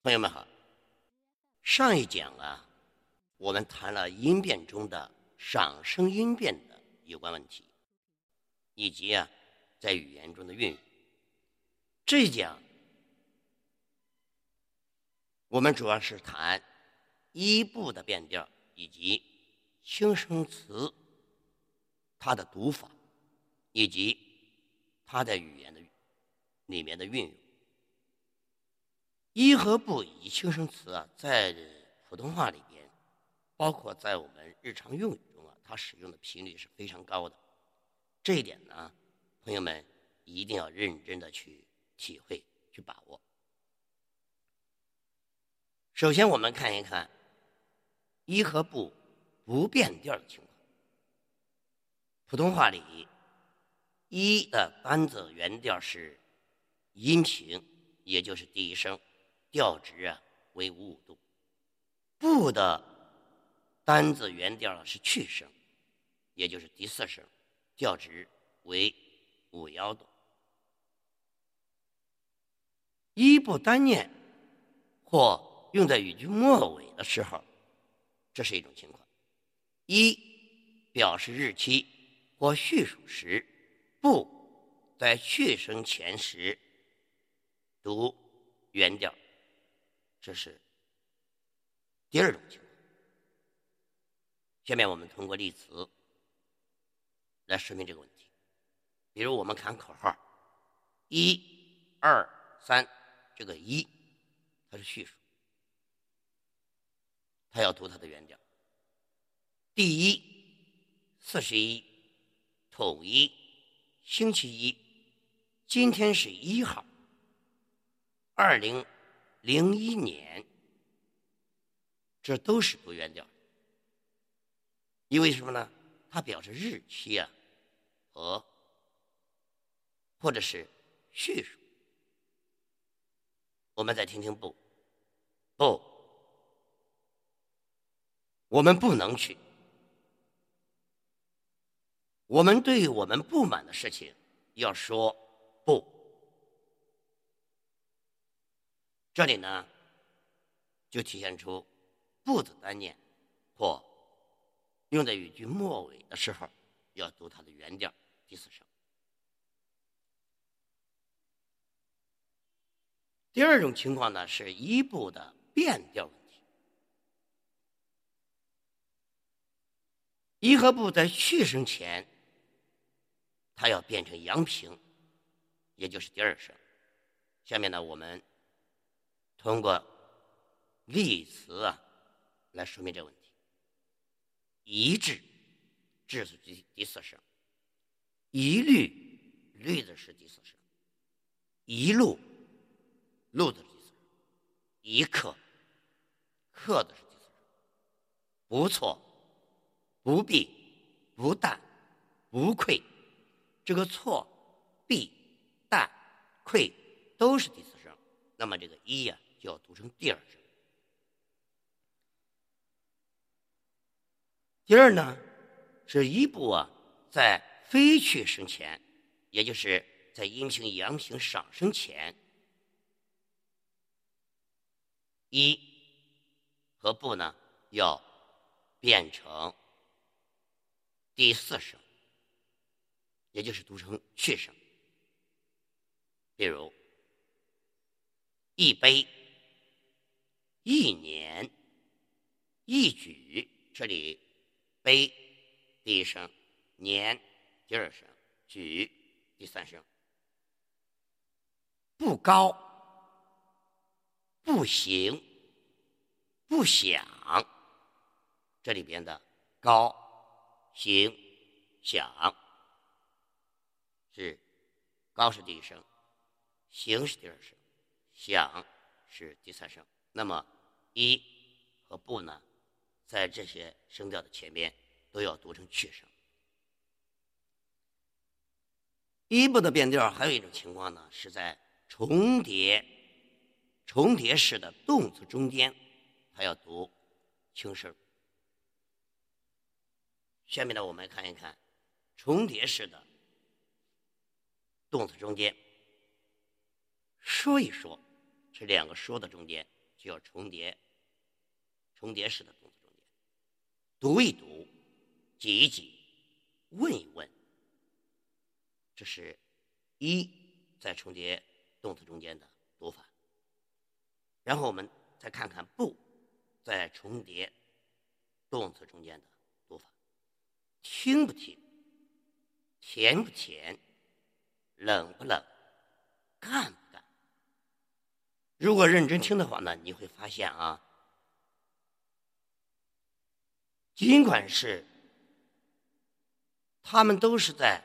朋友们好，上一讲啊，我们谈了音变中的上升音变的有关问题，以及啊，在语言中的运用。这一讲，我们主要是谈一部的变调以及轻声词它的读法，以及它在语言的里面的运用。一和不以及轻声词啊，在普通话里边，包括在我们日常用语中啊，它使用的频率是非常高的。这一点呢，朋友们一定要认真的去体会、去把握。首先，我们看一看一和不不变调的情况。普通话里，一的单字原调是阴平，也就是第一声。调值啊为五五度，不的单字原调是去声，也就是第四声，调值为五幺度。一不单念或用在语句末尾的时候，这是一种情况。一表示日期或叙述时，不在去声前时读原调。这是第二种情况。下面我们通过例词来说明这个问题。比如我们看口号：一、二、三，这个一它是序数，它要读它的原调。第一，四十一，统一，星期一，今天是一号，二零。零一年，这都是不原调，因为什么呢？它表示日期啊，和或者是叙述。我们再听听不，不，我们不能去。我们对我们不满的事情要说不。这里呢，就体现出“不”字单念或用在语句末尾的时候，要读它的原调第四声。第二种情况呢，是一部的变调问题。一和不在去声前，它要变成阳平，也就是第二声。下面呢，我们。通过例词啊来说明这个问题。一致，致是第第四声；一律，律的是第四声；一路，路的是第四声；一刻，刻的是第四声。不错，不必，不但，不愧，这个错、必、但、愧都是第四声。那么这个一呀。就要读成第二声。第二呢，是一部啊，在非去声前，也就是在阴平、阳平上升前，一和不呢要变成第四声，也就是读成去声。比如一杯。一年，一举，这里悲第一声，年第二声，举第三声。不高，不行，不想，这里边的高、行、想是高是第一声，行是第二声，想是第三声。那么。一和不呢，在这些声调的前面都要读成去声。一部的变调还有一种情况呢，是在重叠、重叠式的动词中间，它要读轻声。下面呢，我们来看一看重叠式的动词中间，说一说，是两个说的中间。就要重叠，重叠式的动词中间，读一读，挤一挤，问一问，这是一在重叠动词中间的读法。然后我们再看看不在重叠动词中间的读法，听不听，甜不甜，冷不冷，干不干。如果认真听的话呢，你会发现啊，尽管是他们都是在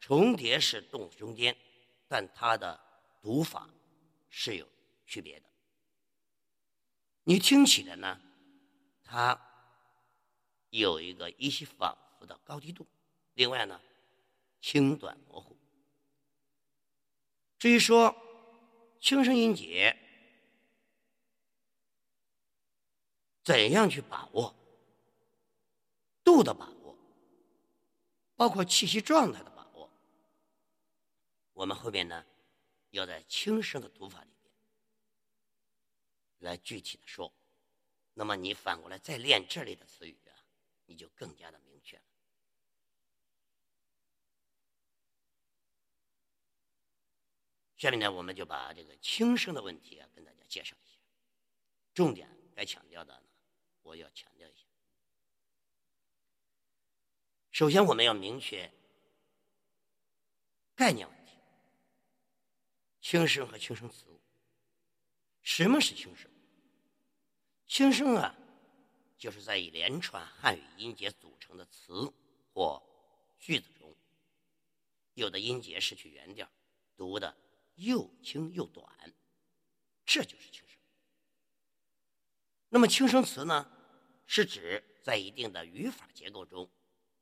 重叠式动词中间，但它的读法是有区别的。你听起来呢，它有一个依稀仿佛的高低度，另外呢，轻短模糊。至于说轻声音节怎样去把握度的把握，包括气息状态的把握，我们后面呢要在轻声的读法里面。来具体的说，那么你反过来再练这类的词语啊，你就更加的明确了。下面呢，我们就把这个轻声的问题啊，跟大家介绍一下。重点该强调的呢，我要强调一下。首先，我们要明确概念问题：轻声和轻声词。什么是轻声？轻声啊，就是在一连串汉语音节组成的词或句子中，有的音节失去原调，读的又轻又短，这就是轻声。那么轻声词呢，是指在一定的语法结构中，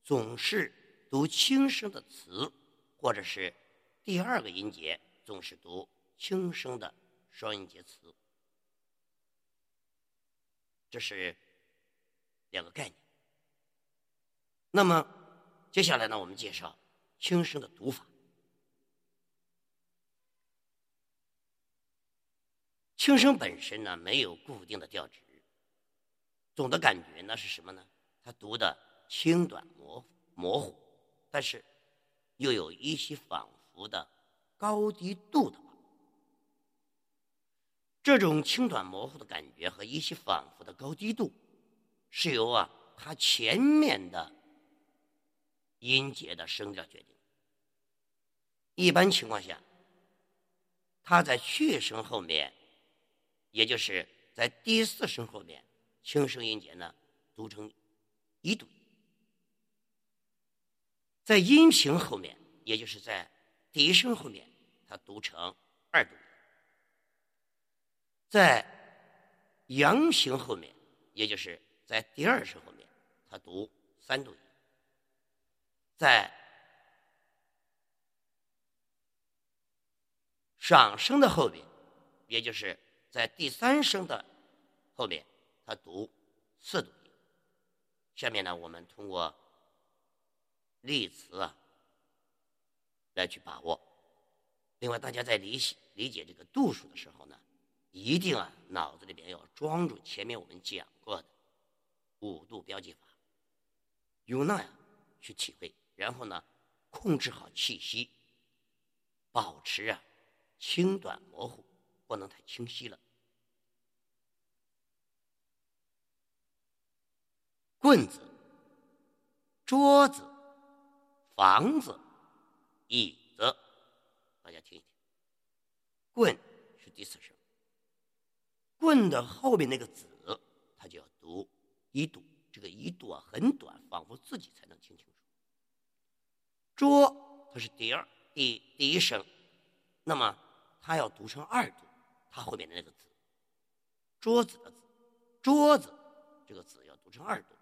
总是读轻声的词，或者是第二个音节总是读轻声的。双音节词，这是两个概念。那么接下来呢，我们介绍轻声的读法。轻声本身呢没有固定的调值，总的感觉呢是什么呢？它读的轻短模模糊，但是又有一些仿佛的高低度的。这种轻短模糊的感觉和一些仿佛的高低度，是由啊它前面的音节的声调决定。一般情况下，它在去声后面，也就是在第四声后面，轻声音节呢读成一度；在阴平后面，也就是在第一声后面，它读成二度。在阳平后面，也就是在第二声后面，它读三度；在上声的后面，也就是在第三声的后面，它读四度音。下面呢，我们通过例词啊来去把握。另外，大家在理解理解这个度数的时候呢。一定啊，脑子里边要装住前面我们讲过的五度标记法，用那样去体会，然后呢，控制好气息，保持啊轻短模糊，不能太清晰了。棍子、桌子、房子、椅子，大家听一听，棍是第四声。棍的后面那个子，它就要读一度，这个一度啊很短，仿佛自己才能听清楚。桌它是第二第第一声，那么它要读成二度，它后面的那个子，桌子的子，桌子这个子要读成二度，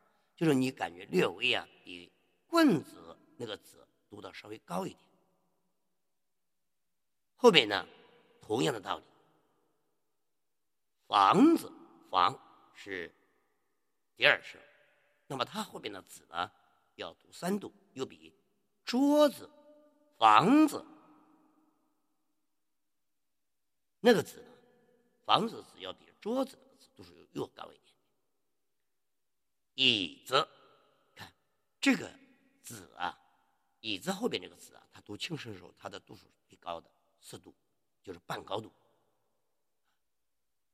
就是你感觉略微啊比棍子那个子读的稍微高一点。后面呢，同样的道理。房子，房是第二声，那么它后边的子呢要读三度，又比桌子、房子那个子呢，房子子要比桌子的子读数又高一点。椅子，看这个子啊，椅子后边这个子啊，它读轻声的时候，它的度数是最高的四度，就是半高度。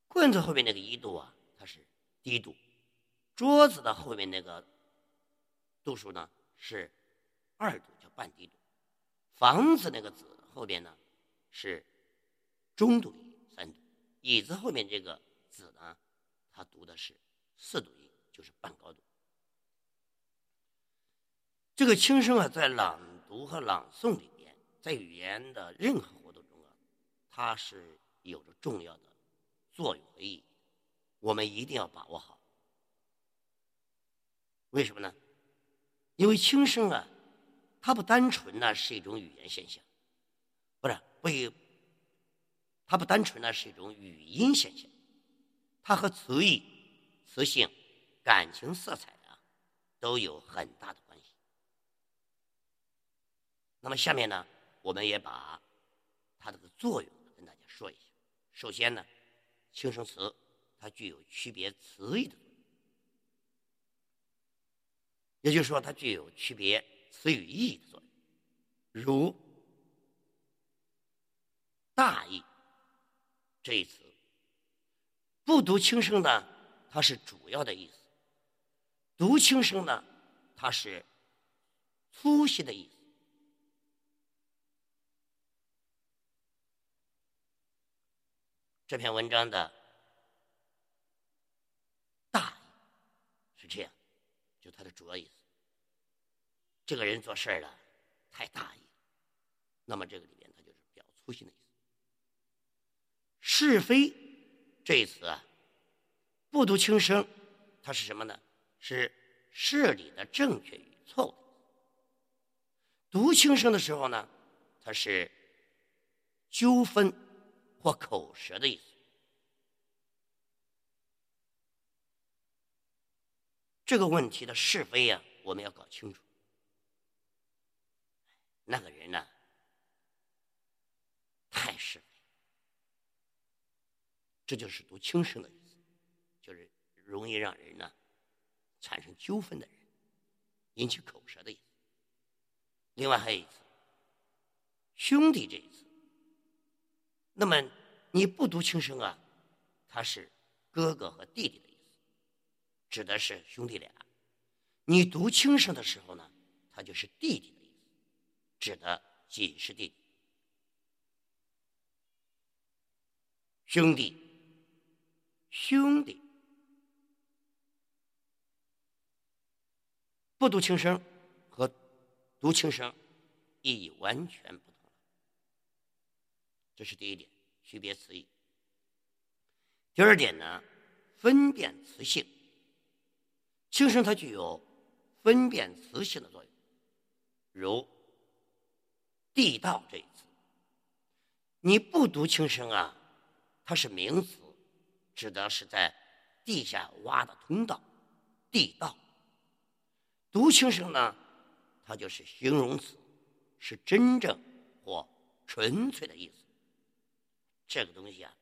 棍子后面那个一度啊，它是低度。桌子的后面那个度数呢是二度，叫半低度。房子那个子后边呢是中度音，三度。椅子后面这个子呢，它读的是四度音，就是半高度。这个轻声啊，在朗读和朗诵里面，在语言的任何活动中啊，它是有着重要的作用和意义，我们一定要把握好。为什么呢？因为轻声啊，它不单纯呢是一种语言现象，不是不，它不单纯呢是一种语音现象，它和词义、词性、感情色彩啊都有很大的关系。那么下面呢，我们也把它这个作用跟大家说一下。首先呢，轻声词它具有区别词义的作用。也就是说，它具有区别词语意义的作用，如“大意”这一词，不读轻声呢，它是主要的意思；读轻声呢，它是粗细的意思。这篇文章的“大意”是这样。就它的主要意思，这个人做事儿了太大意了，那么这个里面它就是表粗心的意思。是非这一词啊，不读轻声，它是什么呢？是事理的正确与错误。读轻声的时候呢，它是纠纷或口舌的意思。这个问题的是非呀，我们要搞清楚。那个人呢，太是非，这就是读轻声的意思，就是容易让人呢产生纠纷的人，引起口舌的意思。另外还有一次，兄弟这一次，那么你不读轻声啊，他是哥哥和弟弟的意思。指的是兄弟俩，你读轻声的时候呢，他就是弟弟的意思，指的仅是弟弟。兄弟，兄弟，不读轻声和读轻声意义完全不同这是第一点，区别词义。第二点呢，分辨词性。轻声它具有分辨词性的作用，如“地道”这一词，你不读轻声啊，它是名词，指的是在地下挖的通道，地道；读轻声呢，它就是形容词，是真正或纯粹的意思。这个东西啊，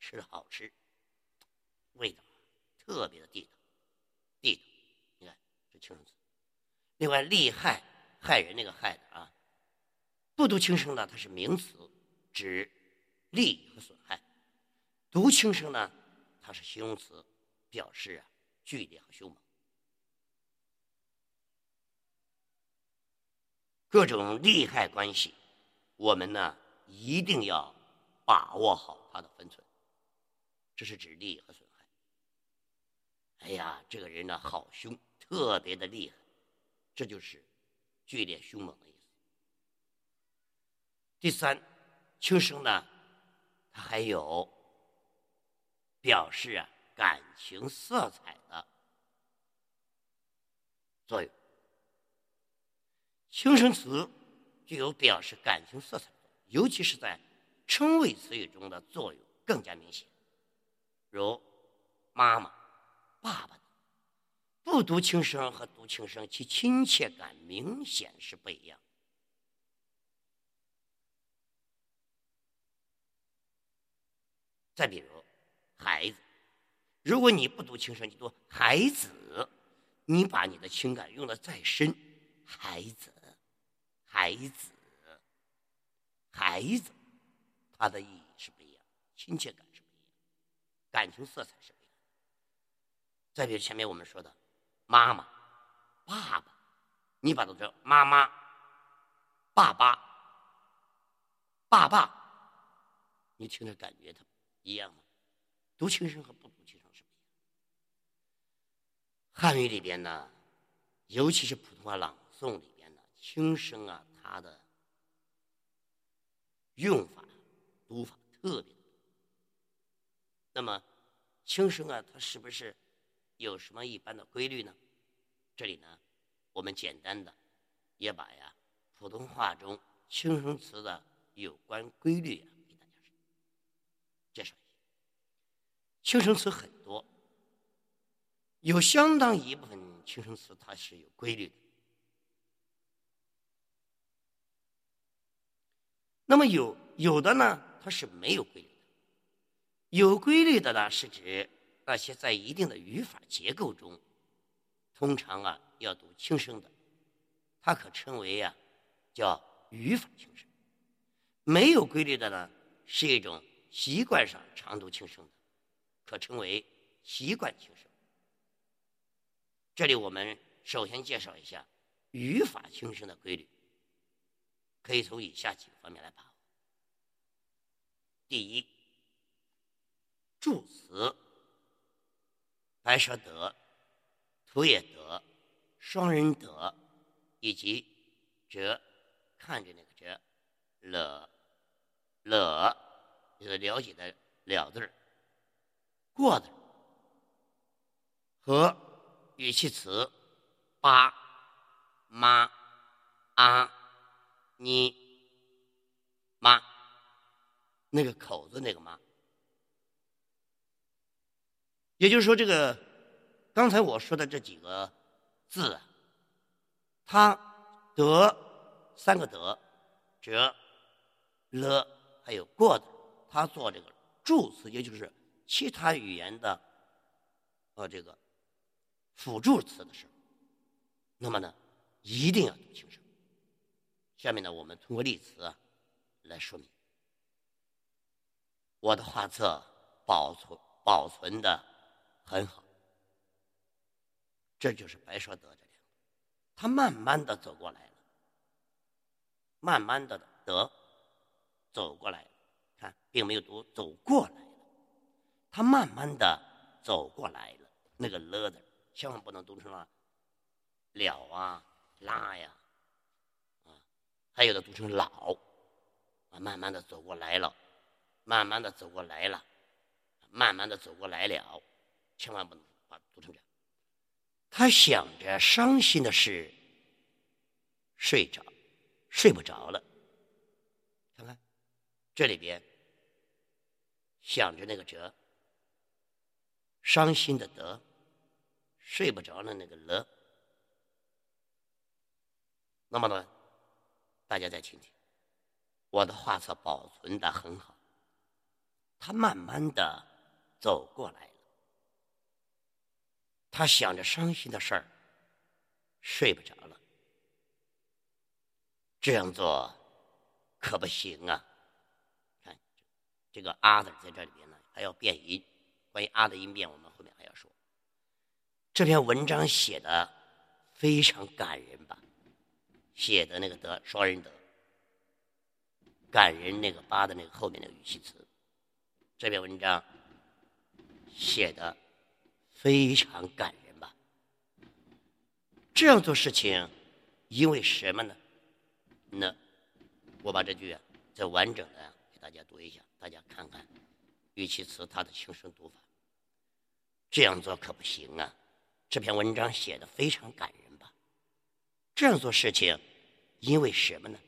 吃的好吃，味道特别的地道。地道，你看这轻声词。另外，利害害人那个害的啊，不读轻声呢，它是名词，指利益和损害；读轻声呢，它是形容词，表示啊剧烈和凶猛。各种利害关系，我们呢一定要把握好它的分寸。这是指利益和损害。哎呀，这个人呢，好凶，特别的厉害，这就是剧烈凶猛的意思。第三，轻声呢，它还有表示啊感情色彩的作用。轻声词具有表示感情色彩，尤其是在称谓词语中的作用更加明显，如妈妈。爸爸不读轻声和读轻声，其亲切感明显是不一样。再比如，孩子，如果你不读轻声，你读孩子，你把你的情感用的再深，孩子，孩子，孩子，它的意义是不一样，亲切感是不一样，感情色彩是不一样。再比如前面我们说的妈妈、爸爸，你把它叫妈妈、爸爸、爸爸，你听着感觉它一样吗？读轻声和不读轻声是不一样。汉语里边呢，尤其是普通话朗诵里边呢，轻声啊，它的用法、读法特别多。那么，轻声啊，它是不是有什么一般的规律呢？这里呢，我们简单的也把呀普通话中轻声词的有关规律啊，给大家介绍一下。轻声词很多，有相当一部分轻声词它是有规律的。那么有有的呢，它是没有规律的。有规律的呢，是指那些在一定的语法结构中，通常啊要读轻声的，它可称为呀叫语法轻声。没有规律的呢，是一种习惯上常读轻声的。可称为习惯轻声。这里我们首先介绍一下语法轻声的规律，可以从以下几个方面来把握。第一，助词白舌得、土也得、双人得，以及折看着那个折了了，就是了解的了字儿。过的和语气词爸、妈、啊、你、妈，那个口子那个妈，也就是说，这个刚才我说的这几个字啊，它得三个得，折、了，还有过的，它做这个助词，也就是。其他语言的，呃，这个辅助词的时候，那么呢，一定要读轻声。下面呢，我们通过例词来说明。我的画册保存保存的很好，这就是白说得这两个，他慢慢的走过来了，慢慢的得走过来了，看，并没有读走过来了。他慢慢的走过来了，那个了字千万不能读成了了啊拉呀，还有的读成老啊，慢慢的走过来了，慢慢的走过来了，慢慢的走过来了，千万不能把读成这样。他想着伤心的事，睡着，睡不着了。看看这里边想着那个折。伤心的得，睡不着的那个了。那么呢，大家再听听，我的画册保存的很好。他慢慢的走过来了，他想着伤心的事儿，睡不着了。这样做可不行啊！看这个“啊”字在这里边呢，还要变音。关于“啊”的音变，我们后面还要说。这篇文章写的非常感人吧？写的那个“德”双人“得”，感人那个“八”的那个后面那个语气词，这篇文章写的非常感人吧？这样做事情，因为什么呢？那我把这句啊再完整的给大家读一下，大家看看语气词它的轻声读法。这样做可不行啊！这篇文章写的非常感人？这样做事情，因为什么呢？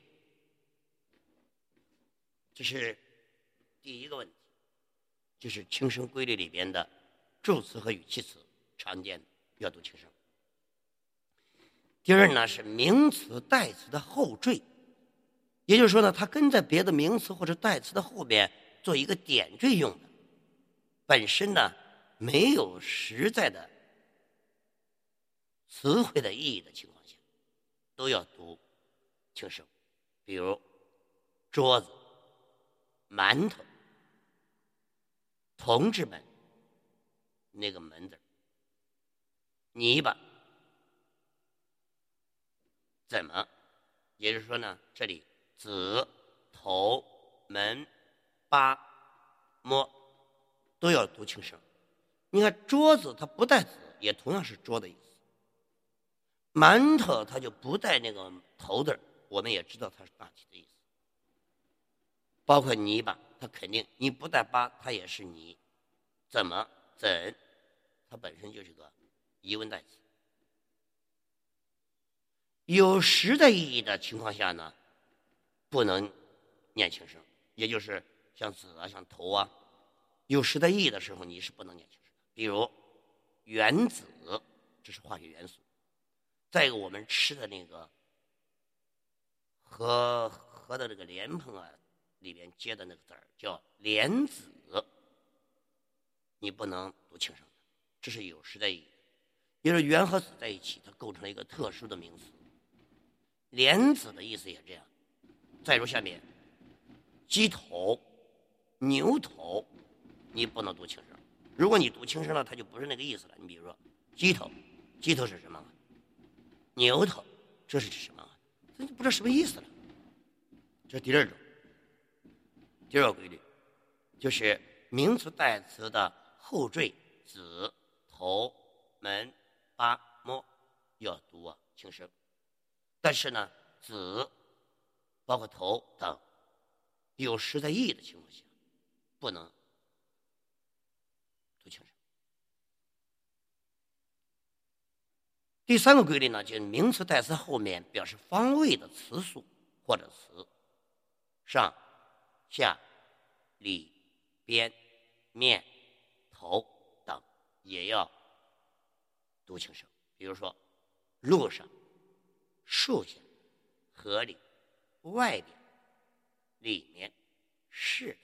这是第一个问题，就是轻声规律里边的助词和语气词常见的要读轻声。第二呢是名词代词的后缀，也就是说呢，它跟在别的名词或者代词的后边做一个点缀用的，本身呢。没有实在的词汇的意义的情况，都要读轻声。比如桌子、馒头、同志们那个门字泥巴，怎么？也就是说呢，这里子、头、门、八、摸都要读轻声。你看桌子，它不带子，也同样是桌的意思。馒头，它就不带那个头字我们也知道它是大体的意思。包括泥巴，它肯定你不带八，它也是泥。怎么怎？它本身就是个疑问代词。有实的意义的情况下呢，不能念轻声，也就是像子啊、像头啊，有实的意义的时候，你是不能念轻声。比如原子，这是化学元素；再一个，我们吃的那个和和的这个莲蓬啊，里边接的那个籽儿叫莲子，你不能读轻声，这是有时的意义。因为原和子在一起，它构成了一个特殊的名词。莲子的意思也这样。再如下面，鸡头、牛头，你不能读轻声。如果你读轻声了，它就不是那个意思了。你比如说，鸡头，鸡头是什么？牛头，这是指什么？这就不知道什么意思了。这是第二种，第二个规律，就是名词代词的后缀子、头、门、八、摸要读啊轻声，但是呢，子包括头等有实在意义的情况下，不能。第三个规律呢，就是名词代词后面表示方位的词素或者词，上、下、里、边、面、头等也要读轻声。比如说，路上、树下、河里、外边、里面、是，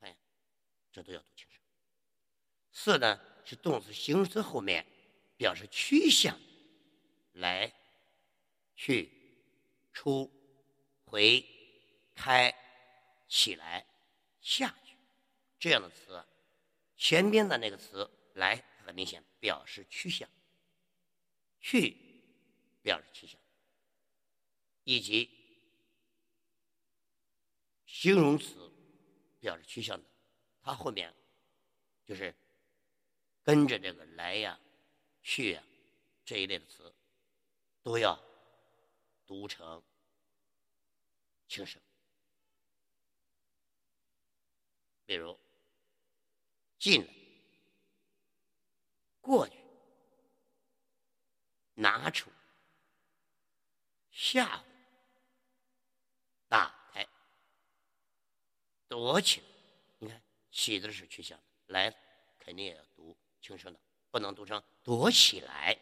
哎，这都要读轻声。四呢，是动词形容词后面表示趋向。来，去，出，回，开，起来，下去，这样的词，前边的那个词“来”很明显表示趋向，去表示趋向，以及形容词表示趋向的，它后面就是跟着这个“来”呀、“去”呀这一类的词。都要读成轻声，比如进来、过去、拿出、吓唬、打开、躲起来。你看，起字是趋向的，来肯定也要读轻声的，不能读成躲起来，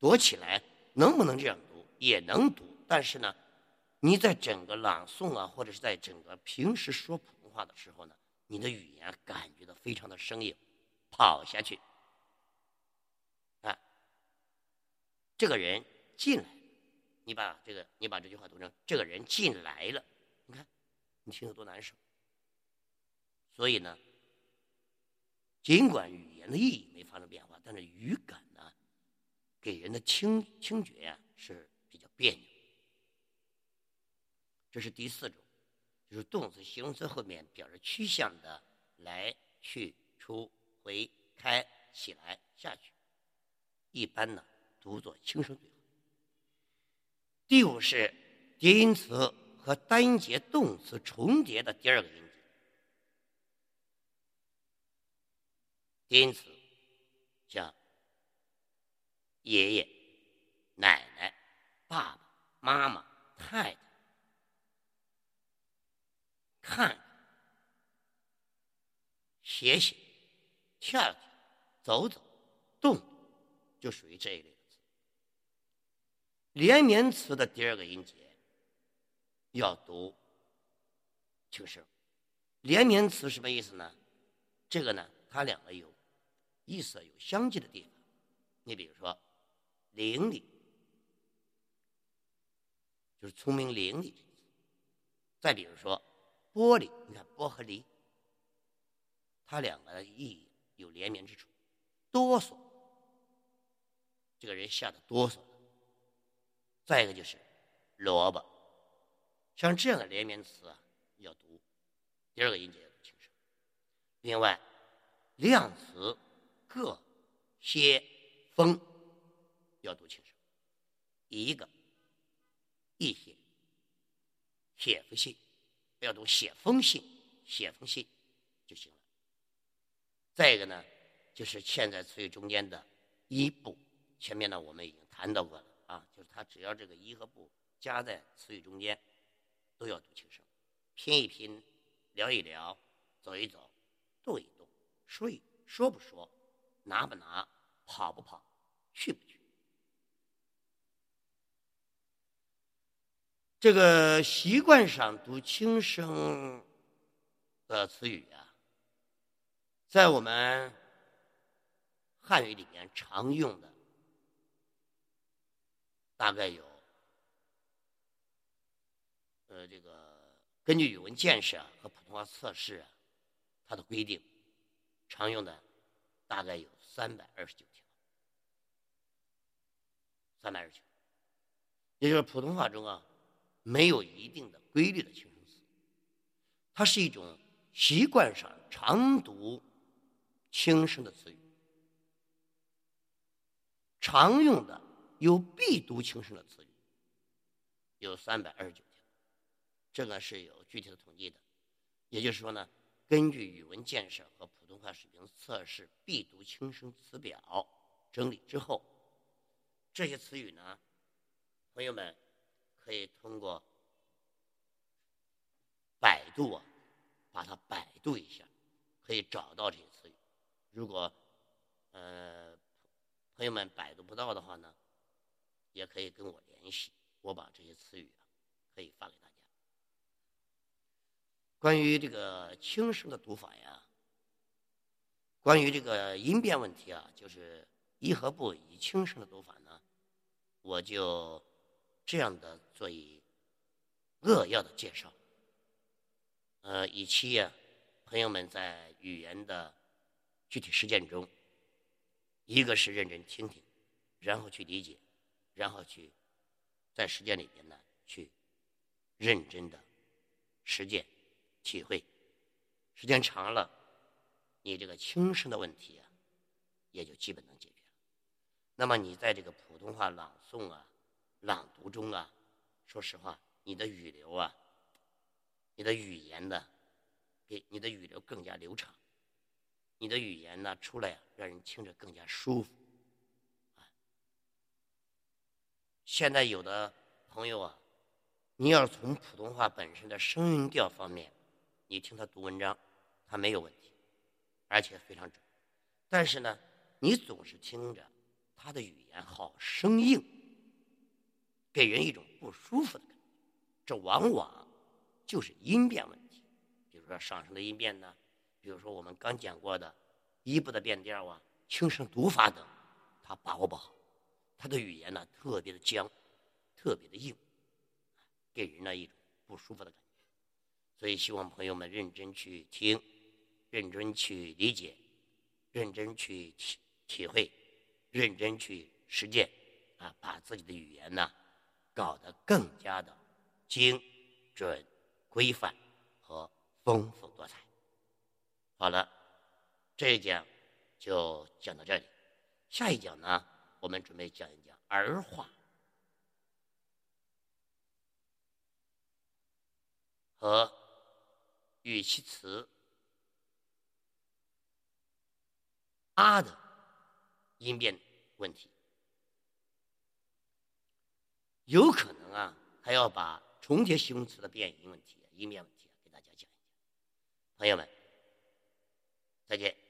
躲起来。能不能这样读？也能读，但是呢，你在整个朗诵啊，或者是在整个平时说普通话的时候呢，你的语言感觉到非常的生硬，跑下去。啊，这个人进来，你把这个，你把这句话读成这个人进来了，你看，你听着多难受。所以呢，尽管语言的意义没发生变化，但是语感。给人的听听觉呀是比较别扭，这是第四种，就是动词、形容词后面表示趋向的来去、出、回、开、起来、下去，一般呢读作轻声最好。第五是叠音词和单音节动词重叠的第二个音节，叠音词像。爷爷、奶奶、爸爸妈妈、太太，看看，写写，跳跳，走走，动，就属于这一类的词。连绵词的第二个音节要读轻声。连绵词什么意思呢？这个呢，它两个有意思有相近的地方。你比如说“伶俐”，就是聪明伶俐；再比如说“玻璃”，你看“玻”和“璃”，它两个的意义有连绵之处。哆嗦，这个人吓得哆嗦。再一个就是“萝卜”，像这样的连绵词啊，要读第二个音节要读轻声。另外，量词“各”“些”。风要读轻声，一个一写，写封信不要读写封信，写封信就行了。再一个呢，就是嵌在词语中间的一部，前面呢我们已经谈到过了啊，就是它只要这个一和不加在词语中间，都要读轻声。拼一拼，聊一聊，走一走，动一动，说一说不说，拿不拿。跑不跑，去不去？这个习惯上读轻声的词语啊，在我们汉语里面常用的大概有，呃，这个根据语文建设和普通话测试啊，它的规定，常用的大概有三百二十九条。三百二十九，也就是普通话中啊，没有一定的规律的轻声词，它是一种习惯上常读轻声的词语，常用的有必读轻声的词语有三百二十九条，这个是有具体的统计的，也就是说呢，根据语文建设和普通话水平测试必读轻声词表整理之后。这些词语呢，朋友们可以通过百度啊，把它百度一下，可以找到这些词语。如果呃朋友们百度不到的话呢，也可以跟我联系，我把这些词语啊可以发给大家。关于这个轻声的读法呀，关于这个音变问题啊，就是一和不以轻声的读法呢。我就这样的做以扼要的介绍，呃，以期呀，朋友们在语言的具体实践中，一个是认真听听，然后去理解，然后去在实践里边呢去认真的实践体会，时间长了，你这个轻声的问题啊，也就基本能解决了。那么你在这个普通话朗诵啊、朗读中啊，说实话，你的语流啊、你的语言呢，比你的语流更加流畅，你的语言呢出来让人听着更加舒服。啊，现在有的朋友啊，你要从普通话本身的声音调方面，你听他读文章，他没有问题，而且非常准。但是呢，你总是听着。他的语言好生硬，给人一种不舒服的感觉。这往往就是音变问题。比如说上升的音变呢，比如说我们刚讲过的一部的变调啊、轻声读法等，他把握不好，他的语言呢特别的僵，特别的硬，给人呢一种不舒服的感觉。所以希望朋友们认真去听，认真去理解，认真去体体会。认真去实践，啊，把自己的语言呢搞得更加的精准、规范和丰富多彩。好了，这一讲就讲到这里。下一讲呢，我们准备讲一讲儿化和语气词“啊”的。音变问题，有可能啊，还要把重叠形容词的变音问题、音变问题给大家讲一讲。朋友们，再见。